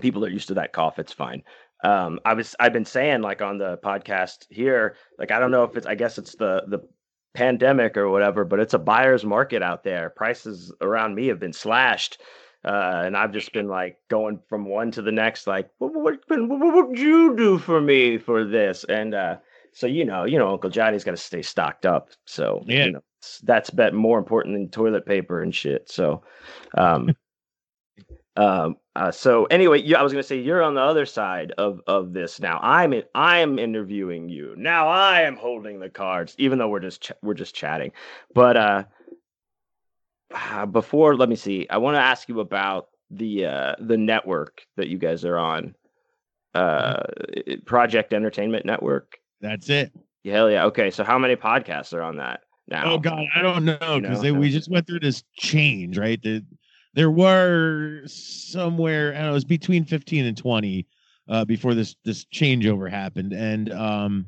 People are used to that cough. It's fine. Um, I was I've been saying like on the podcast here, like I don't know if it's I guess it's the the pandemic or whatever, but it's a buyer's market out there. Prices around me have been slashed. Uh, and I've just been like going from one to the next, like, what, what, what, what would you do for me for this? And uh, so, you know, you know, Uncle Johnny's got to stay stocked up. So, yeah, you know, that's bet more important than toilet paper and shit. So, um, um, uh, so anyway, you, I was going to say you're on the other side of of this now. I'm in, I'm interviewing you now. I am holding the cards, even though we're just ch- we're just chatting. But uh, uh, before, let me see. I want to ask you about the uh, the network that you guys are on, uh, Project Entertainment Network. That's it. Hell yeah. Okay, so how many podcasts are on that now? Oh God, I don't know because you know? we just went through this change, right? The there were somewhere I know, it was between 15 and 20 uh, before this this changeover happened, and um,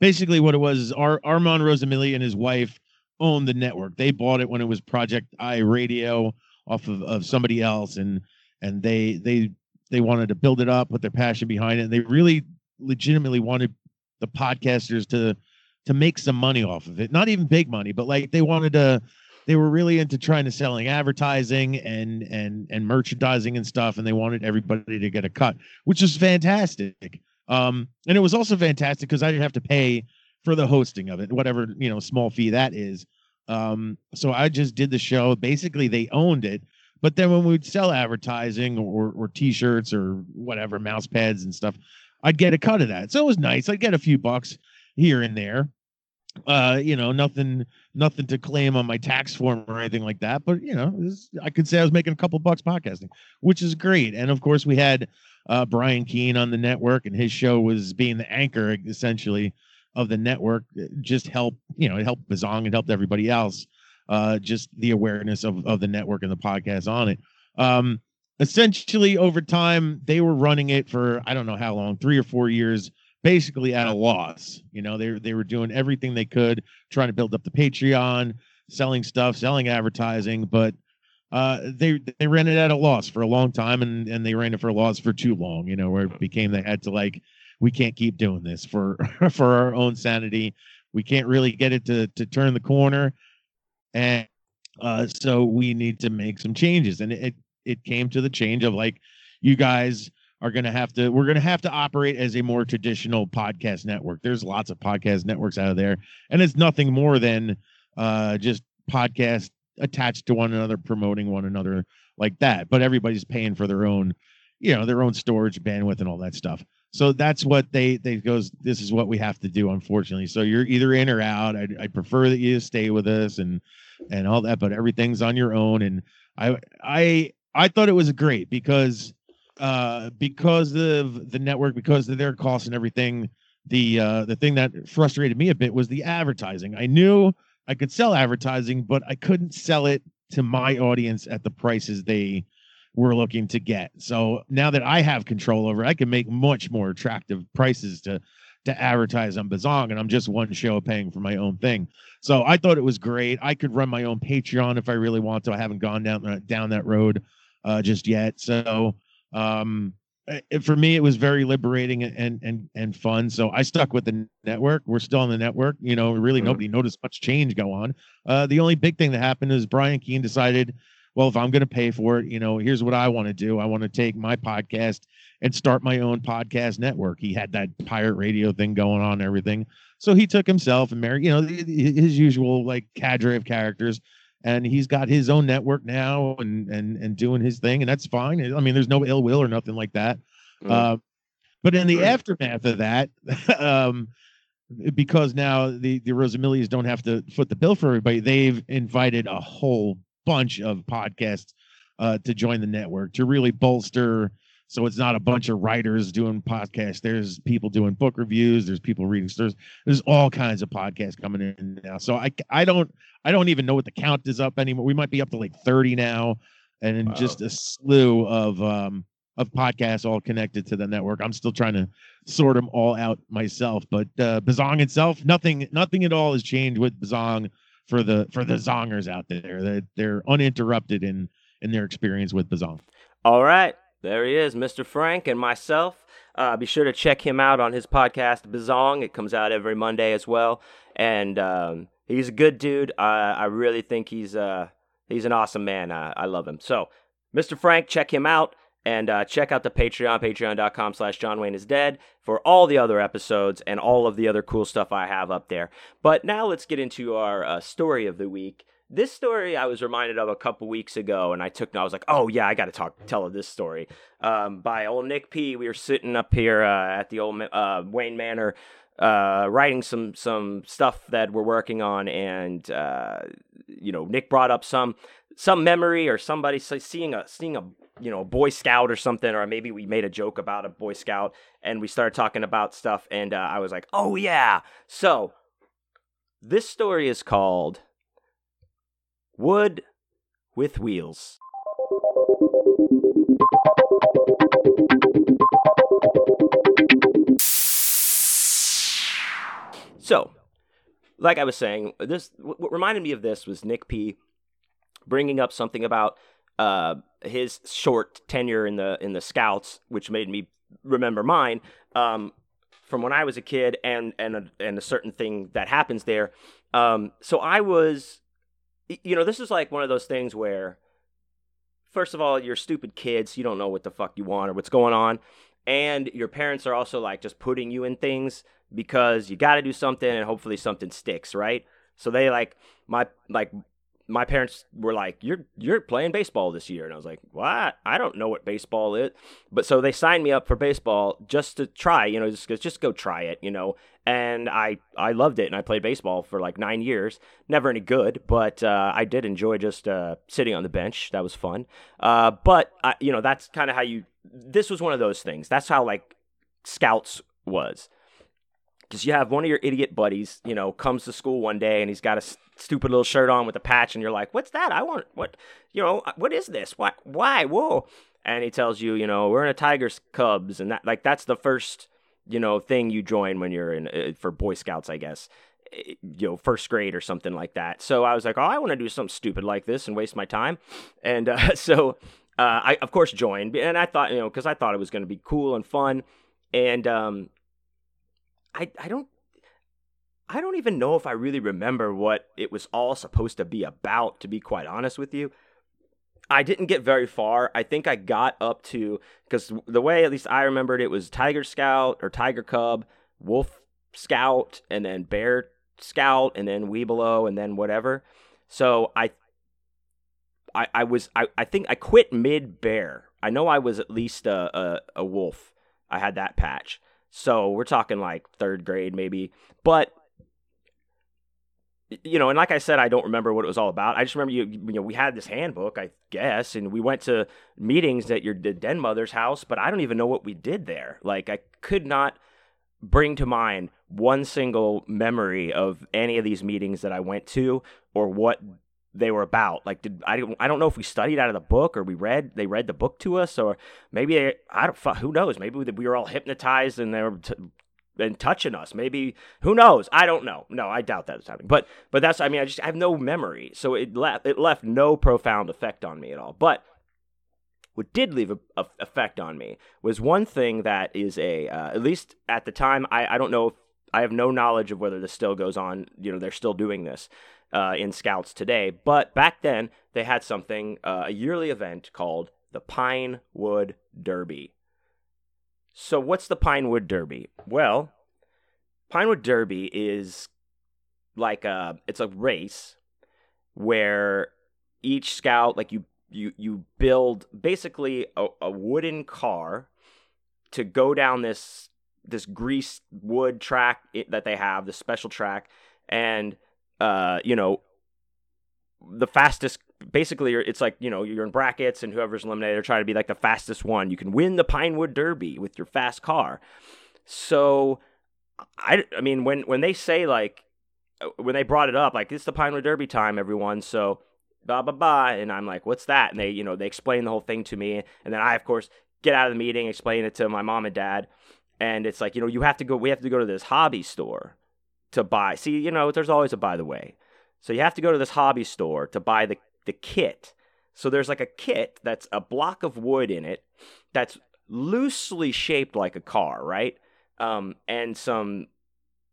basically what it was is Ar- Armand Rosamilia and his wife owned the network. They bought it when it was Project iRadio off of, of somebody else, and and they they they wanted to build it up, put their passion behind it, and they really legitimately wanted the podcasters to to make some money off of it. Not even big money, but like they wanted to they were really into trying to selling advertising and and and merchandising and stuff and they wanted everybody to get a cut, which is fantastic. Um and it was also fantastic because I didn't have to pay for the hosting of it, whatever, you know, small fee that is. Um so I just did the show. Basically they owned it. But then when we'd sell advertising or or t-shirts or whatever, mouse pads and stuff, I'd get a cut of that. So it was nice. I'd get a few bucks here and there. Uh, you know, nothing, nothing to claim on my tax form or anything like that. But you know, was, I could say I was making a couple bucks podcasting, which is great. And of course, we had uh, Brian Keene on the network, and his show was being the anchor essentially of the network. It just helped, you know, it helped Bizzong and helped everybody else. Uh, just the awareness of of the network and the podcast on it. Um, essentially, over time, they were running it for I don't know how long, three or four years basically at a loss. You know, they they were doing everything they could, trying to build up the Patreon, selling stuff, selling advertising, but uh, they they ran it at a loss for a long time, and and they ran it for a loss for too long. You know, where it became they had to like, we can't keep doing this for [LAUGHS] for our own sanity. We can't really get it to to turn the corner, and uh, so we need to make some changes. And it it came to the change of like, you guys are going to have to we're going to have to operate as a more traditional podcast network. There's lots of podcast networks out of there and it's nothing more than uh just podcasts attached to one another promoting one another like that. But everybody's paying for their own you know their own storage bandwidth and all that stuff. So that's what they they goes this is what we have to do unfortunately. So you're either in or out. I i prefer that you stay with us and and all that but everything's on your own. And i i i thought it was great because uh because of the network because of their costs and everything the uh the thing that frustrated me a bit was the advertising. I knew i could sell advertising but i couldn't sell it to my audience at the prices they were looking to get. So now that i have control over it, i can make much more attractive prices to to advertise on bizzong and i'm just one show paying for my own thing. So i thought it was great. I could run my own patreon if i really want to. I haven't gone down down that road uh just yet. So um for me it was very liberating and and and fun. So i stuck with the network. We're still on the network. You know really mm-hmm. nobody noticed much change go on. Uh the only big thing that happened is brian keene decided well if i'm going to pay for it you know here's what i want to do. I want to take my podcast and start my own podcast network. He had that pirate radio thing going on and everything. So he took himself and married you know his usual like cadre of characters and he's got his own network now and and and doing his thing and that's fine i mean there's no ill will or nothing like that mm. uh, but in the right. aftermath of that [LAUGHS] um, because now the the rosamilias don't have to foot the bill for everybody they've invited a whole bunch of podcasts uh, to join the network to really bolster so it's not a bunch of writers doing podcasts. There's people doing book reviews. There's people reading. There's there's all kinds of podcasts coming in now. So I I don't I don't even know what the count is up anymore. We might be up to like 30 now, and wow. just a slew of um of podcasts all connected to the network. I'm still trying to sort them all out myself. But uh Bizzong itself, nothing nothing at all has changed with Bizzong for the for the zongers out there. They're, they're uninterrupted in in their experience with Bizzong. All right. There he is, Mr. Frank and myself. Uh, be sure to check him out on his podcast, Bizzong. It comes out every Monday as well. And um, he's a good dude. I, I really think he's uh, he's an awesome man. I, I love him. So, Mr. Frank, check him out. And uh, check out the Patreon, patreon.com slash John Wayne is dead for all the other episodes and all of the other cool stuff I have up there. But now let's get into our uh, story of the week. This story I was reminded of a couple weeks ago, and I took. I was like, "Oh yeah, I got to talk, tell this story." Um, by old Nick P. We were sitting up here uh, at the old uh, Wayne Manor, uh, writing some some stuff that we're working on, and uh, you know, Nick brought up some some memory or somebody seeing a seeing a you know Boy Scout or something, or maybe we made a joke about a Boy Scout, and we started talking about stuff, and uh, I was like, "Oh yeah!" So this story is called Wood with Wheels. So, like I was saying, this what reminded me of this was Nick P bringing up something about uh, his short tenure in the in the Scouts, which made me remember mine um, from when I was a kid, and and a, and a certain thing that happens there. Um, so I was, you know, this is like one of those things where, first of all, you're stupid kids, you don't know what the fuck you want or what's going on, and your parents are also like just putting you in things because you got to do something and hopefully something sticks, right? So they like my like my parents were like, "You're you're playing baseball this year," and I was like, "What? I don't know what baseball is." But so they signed me up for baseball just to try, you know, just just go try it, you know. And I I loved it, and I played baseball for like nine years. Never any good, but uh, I did enjoy just uh, sitting on the bench. That was fun. Uh, but I, you know, that's kind of how you. This was one of those things. That's how like scouts was because you have one of your idiot buddies, you know, comes to school one day and he's got a s- stupid little shirt on with a patch, and you're like, "What's that? I want what? You know, uh, what is this? Why? Why? Whoa!" And he tells you, you know, we're in a Tigers Cubs, and that like that's the first, you know, thing you join when you're in uh, for Boy Scouts, I guess, eh, you know, first grade or something like that. So I was like, "Oh, I want to do something stupid like this and waste my time," and uh, [LAUGHS] so. Uh, I of course joined, and I thought you know because I thought it was going to be cool and fun, and um, I I don't I don't even know if I really remember what it was all supposed to be about to be quite honest with you. I didn't get very far. I think I got up to cuz the way at least I remembered it was Tiger Scout or Tiger Cub, Wolf Scout and then Bear Scout and then Webelo and then whatever. So I I, I was I, I think I quit mid bear. I know I was at least a, a, a wolf. I had that patch. So we're talking like third grade maybe. But you know, and like I said, I don't remember what it was all about. I just remember you, you know, we had this handbook, I guess, and we went to meetings at your den mother's house, but I don't even know what we did there. Like I could not bring to mind one single memory of any of these meetings that I went to or what they were about. Like, did I? I don't know if we studied out of the book or we read. They read the book to us, or maybe they, I don't. Who knows? Maybe we, we were all hypnotized and they were t- and touching us. Maybe who knows? I don't know. No, I doubt that was happening. But but that's. I mean, I just I have no memory, so it left it left no profound effect on me at all. But what did leave a, a effect on me was one thing that is a uh, at least at the time I I don't know if I have no knowledge of whether this still goes on. You know, they're still doing this uh, in Scouts today. But back then, they had something, uh, a yearly event called the Pine Wood Derby. So, what's the Pinewood Derby? Well, Pinewood Derby is like a it's a race where each scout like you you you build basically a, a wooden car to go down this this greased wood track that they have, this special track, and uh, you know, the fastest. Basically, it's like you know you're in brackets, and whoever's eliminated, they're trying to be like the fastest one. You can win the Pinewood Derby with your fast car. So, I, I mean, when when they say like uh, when they brought it up, like it's the Pinewood Derby time, everyone. So blah blah blah, and I'm like, what's that? And they you know they explain the whole thing to me, and then I of course get out of the meeting, explain it to my mom and dad, and it's like you know you have to go, we have to go to this hobby store to buy. See, you know, there's always a by the way. So you have to go to this hobby store to buy the the kit. So there's like a kit that's a block of wood in it that's loosely shaped like a car, right? Um, and some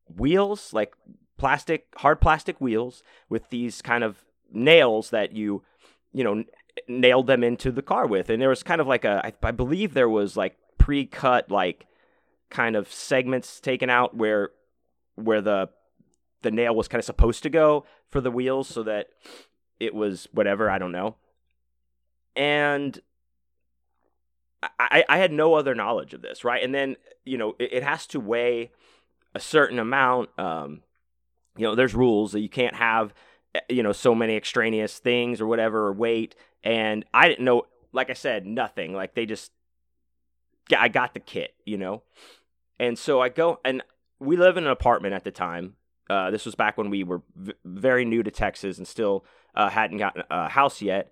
wheels, like plastic, hard plastic wheels with these kind of nails that you, you know, nailed them into the car with. And there was kind of like a, I, I believe there was like pre-cut, like kind of segments taken out where, where the, the nail was kind of supposed to go for the wheels so that it was whatever, I don't know. And I, I had no other knowledge of this, right? And then, you know, it, it has to weigh a certain amount. Um, you know, there's rules that you can't have, eh, you know, so many extraneous things or whatever, or weight. And I didn't know, like I said, nothing. Like they just, I got the kit, you know? And so I go, and we live in an apartment at the time. Uh, this was back when we were v- very new to Texas and still uh, hadn't gotten a house yet.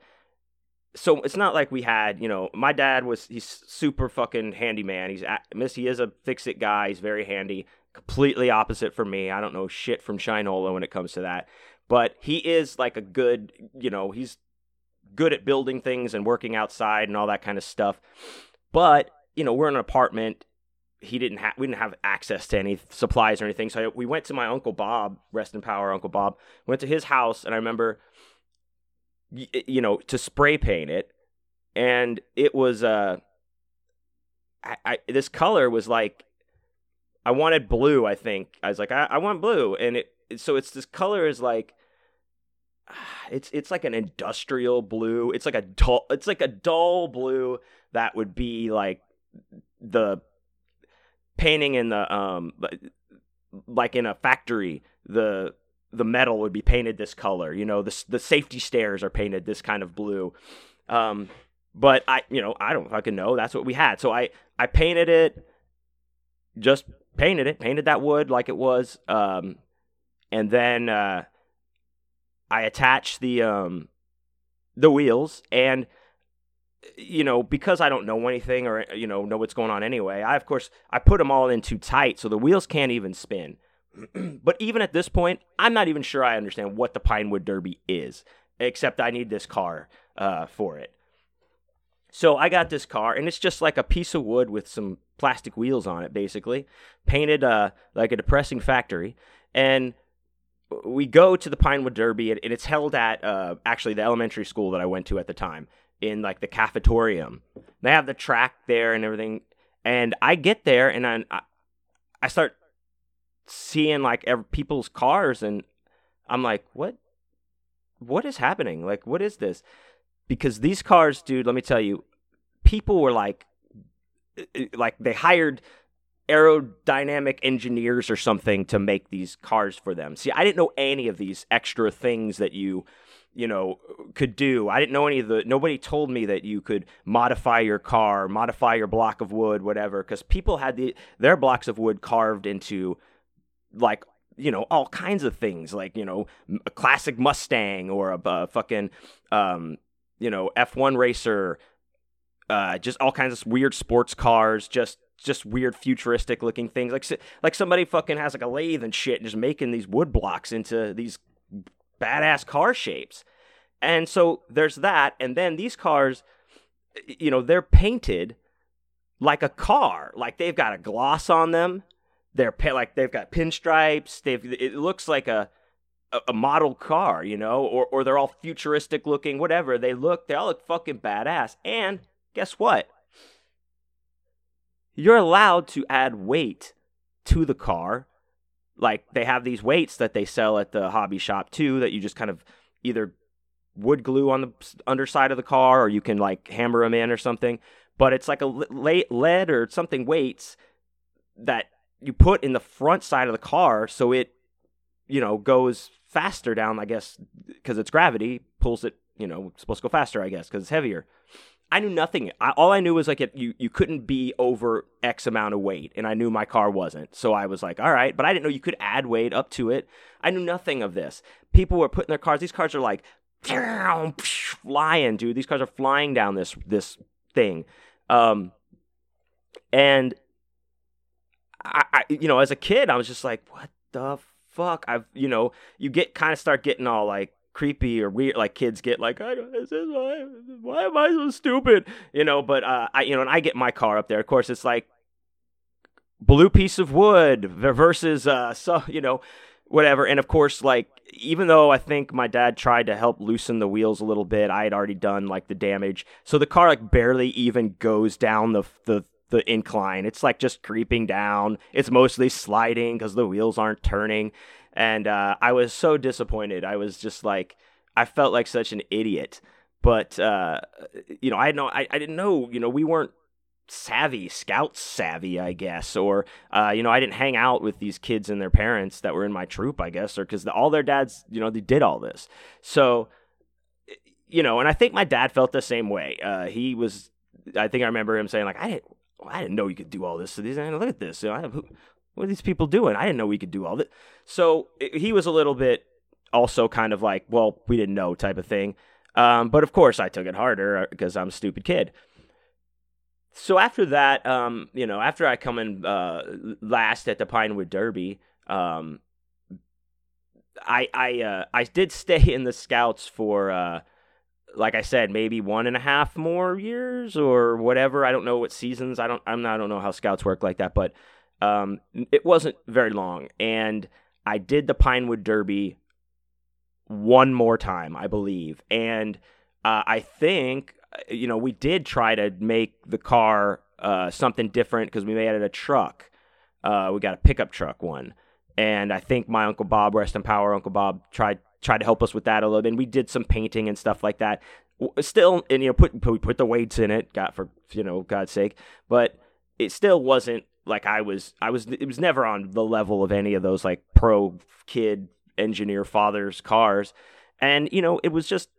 so it's not like we had, you know, my dad was he's super fucking handyman. He's miss he is a fix it guy. He's very handy. Completely opposite for me. I don't know shit from Shinola when it comes to that. But he is like a good, you know, he's good at building things and working outside and all that kind of stuff. But, you know, we're in an apartment. He didn't have we didn't have access to any supplies or anything. So we went to my uncle Bob, rest in power, Uncle Bob. Went to his house and I remember you know, to spray paint it, and it was uh, I, I this color was like, I wanted blue. I think I was like, I, I want blue, and it so it's this color is like, [SIGHS] it's it's like an industrial blue. It's like a dull. It's like a dull blue that would be like the painting in the um like in a factory the the metal would be painted this color. You know, the the safety stairs are painted this kind of blue. Um, but I, you know, I don't fucking know. That's what we had. So I I painted it, just painted it, painted that wood like it was, um, and then uh, I attached the um the wheels and you know because i don't know anything or you know know what's going on anyway i of course i put them all in too tight so the wheels can't even spin [CLEARS THROAT] but even at this point, I'm not even sure I understand what the Pinewood Derby is, except I need this car uh, for it. So I got this car, and it's just like a piece of wood with some plastic wheels on it, basically, painted uh, like a depressing factory. And we go to the Pinewood Derby, and it's held at uh, actually the elementary school that I went to at the time in like the cafetorium. They have the track there and everything. And I get there, and I, I start seeing like every, people's cars and I'm like, what? What is happening? Like, what is this? Because these cars, dude, let me tell you, people were like, like they hired aerodynamic engineers or something to make these cars for them. See, I didn't know any of these extra things that you, you know, could do. I didn't know any of the. Nobody told me that you could modify your car, modify your block of wood, whatever. Because people had the their blocks of wood carved into like you know all kinds of things like you know a classic Mustang or a, a fucking um, you know F1 racer, uh, just all kinds of weird sports cars, just just weird futuristic looking things like like somebody fucking has like a lathe and shit and just making these wood blocks into these badass car shapes. And so there's that and then these cars you know they're painted like a car, like they've got a gloss on them they're like they've got pinstripes. They've it looks like a a model car, you know, or or they're all futuristic looking, whatever. They look, they all look fucking badass. And guess what? You're allowed to add weight to the car. Like they have these weights that they sell at the hobby shop too that you just kind of either wood glue on the underside of the car or you can like hammer them in or something. But it's like a lead or something weights that you put in the front side of the car so it you know goes faster down i guess because it's gravity pulls it you know supposed to go faster i guess because it's heavier. I knew nothing. I, all i knew was like it, you, you couldn't be over x amount of weight and i knew my car wasn't. So i was like all right but i didn't know you could add weight up to it. I knew nothing of this. People were putting their cars these cars are like [SNIFFS] flying dude. These cars are flying down this this thing. Um and I, I, you know, as a kid, I was just like, what the fuck? I've, you know, you get kind of start getting all like creepy or weird, like kids get like, I don't, this is why, why am I so stupid? You know, but uh, I, you know, and I get my car up there. Of course, it's like blue piece of wood versus, uh, [LAUGHS] so you know, whatever. And of course, like even though I think my dad tried to help loosen the wheels a little bit, I had already done like the damage, so the car like barely even goes down the the the incline. It's like just creeping down. It's mostly sliding because the wheels aren't turning. And uh, I was so disappointed. I was just like, I felt like such an idiot. But uh, you know, I know I, I didn't know. You know, we weren't savvy, scout savvy, I guess, or uh, you know, I didn't hang out with these kids and their parents that were in my troop, I guess, or because the, all their dads, you know, they did all this. So, you know, and I think my dad felt the same way. Uh, he was, I think I remember him saying like, I didn't, well, I didn't know you could do all this to these. Look at this. You know, who, what are these people doing? I didn't know we could do all this. So he was a little bit also kind of like, well, we didn't know type of thing. Um, but of course, I took it harder because I'm a stupid kid. So after that, um, you know, after I come in uh, last at the Pinewood Derby, um, I I uh, I did stay [LAUGHS] in the Scouts for uh, like I said, maybe one and a half more years or whatever. I don't know what seasons. I don't. I'm not. I don't know how Scouts work like that, but um, it wasn't very long, and I did the Pinewood Derby one more time, I believe, and uh, I think uh, you know we did try to make the car uh, something different because we made it a truck. Uh, we got a pickup truck one, and I think my uncle Bob, rest in power, Uncle Bob tried tried to help us with that a little bit. And we did some painting and stuff like that. Still, and you know, put put, put the weights in it, God for you know God's sake, but it still wasn't like I was. I was. It was never on the level of any of those like pro kid engineer fathers cars, and you know, it was just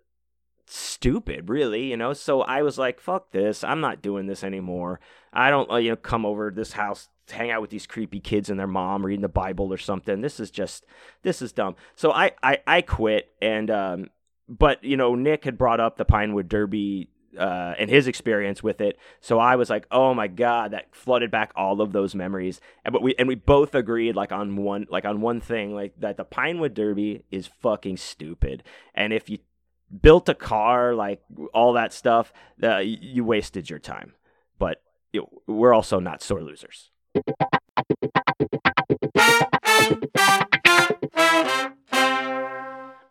stupid, really, you know. So I was like, "Fuck this! I'm not doing this anymore. I don't, uh, you know, come over this house hang out with these creepy kids and their mom reading the Bible or something. This is just this is dumb. So I I, I quit and um but you know Nick had brought up the Pinewood Derby uh, and his experience with it. So I was like, oh my god, that flooded back all of those memories. And but we and we both agreed like on one like on one thing like that the Pinewood Derby is fucking stupid. And if you built a car like all that stuff, uh, you wasted your time. But you know, we're also not sore losers.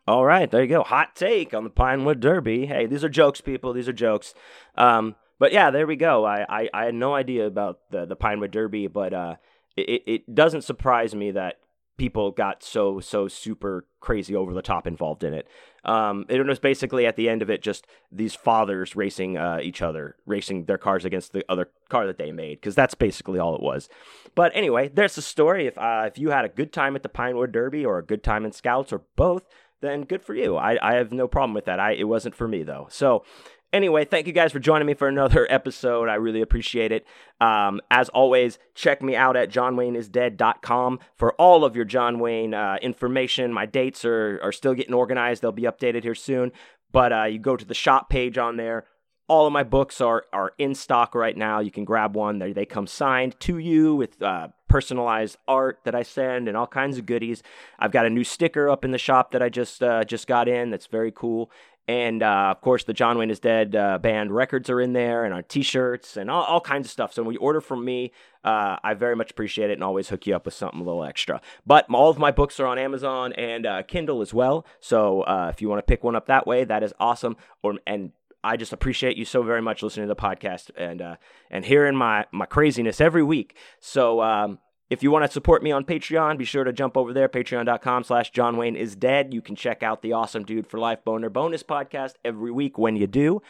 All right, there you go. Hot take on the Pinewood Derby. Hey, these are jokes, people. These are jokes. Um, but yeah, there we go. I, I, I, had no idea about the, the Pinewood Derby, but uh, it, it doesn't surprise me that people got so so super crazy over the top involved in it. Um, it was basically at the end of it just these fathers racing uh, each other, racing their cars against the other car that they made, because that's basically all it was. But anyway, there's the story. If uh, if you had a good time at the Pinewood Derby or a good time in Scouts or both, then good for you. I, I have no problem with that. I it wasn't for me though. So Anyway, thank you guys for joining me for another [LAUGHS] episode. I really appreciate it. Um, as always, check me out at johnwayneisdead.com for all of your John Wayne uh, information. My dates are, are still getting organized, they'll be updated here soon. But uh, you go to the shop page on there. All of my books are, are in stock right now. You can grab one. They, they come signed to you with uh, personalized art that I send and all kinds of goodies. I've got a new sticker up in the shop that I just uh, just got in. That's very cool. And uh, of course, the John Wayne is Dead uh, band records are in there, and our T-shirts, and all, all kinds of stuff. So when you order from me, uh, I very much appreciate it, and always hook you up with something a little extra. But all of my books are on Amazon and uh, Kindle as well. So uh, if you want to pick one up that way, that is awesome. Or and I just appreciate you so very much listening to the podcast and uh, and hearing my my craziness every week. So. Um, if you want to support me on Patreon, be sure to jump over there, patreon.com slash John Wayne is dead. You can check out the Awesome Dude for Life Boner bonus podcast every week when you do.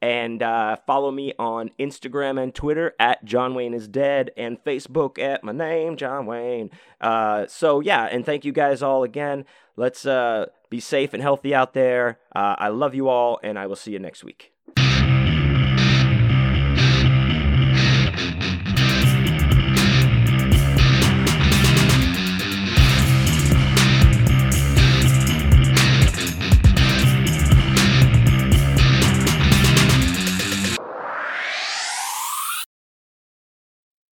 And uh, follow me on Instagram and Twitter at John Wayne is dead and Facebook at my name, John Wayne. Uh, so, yeah, and thank you guys all again. Let's uh, be safe and healthy out there. Uh, I love you all, and I will see you next week.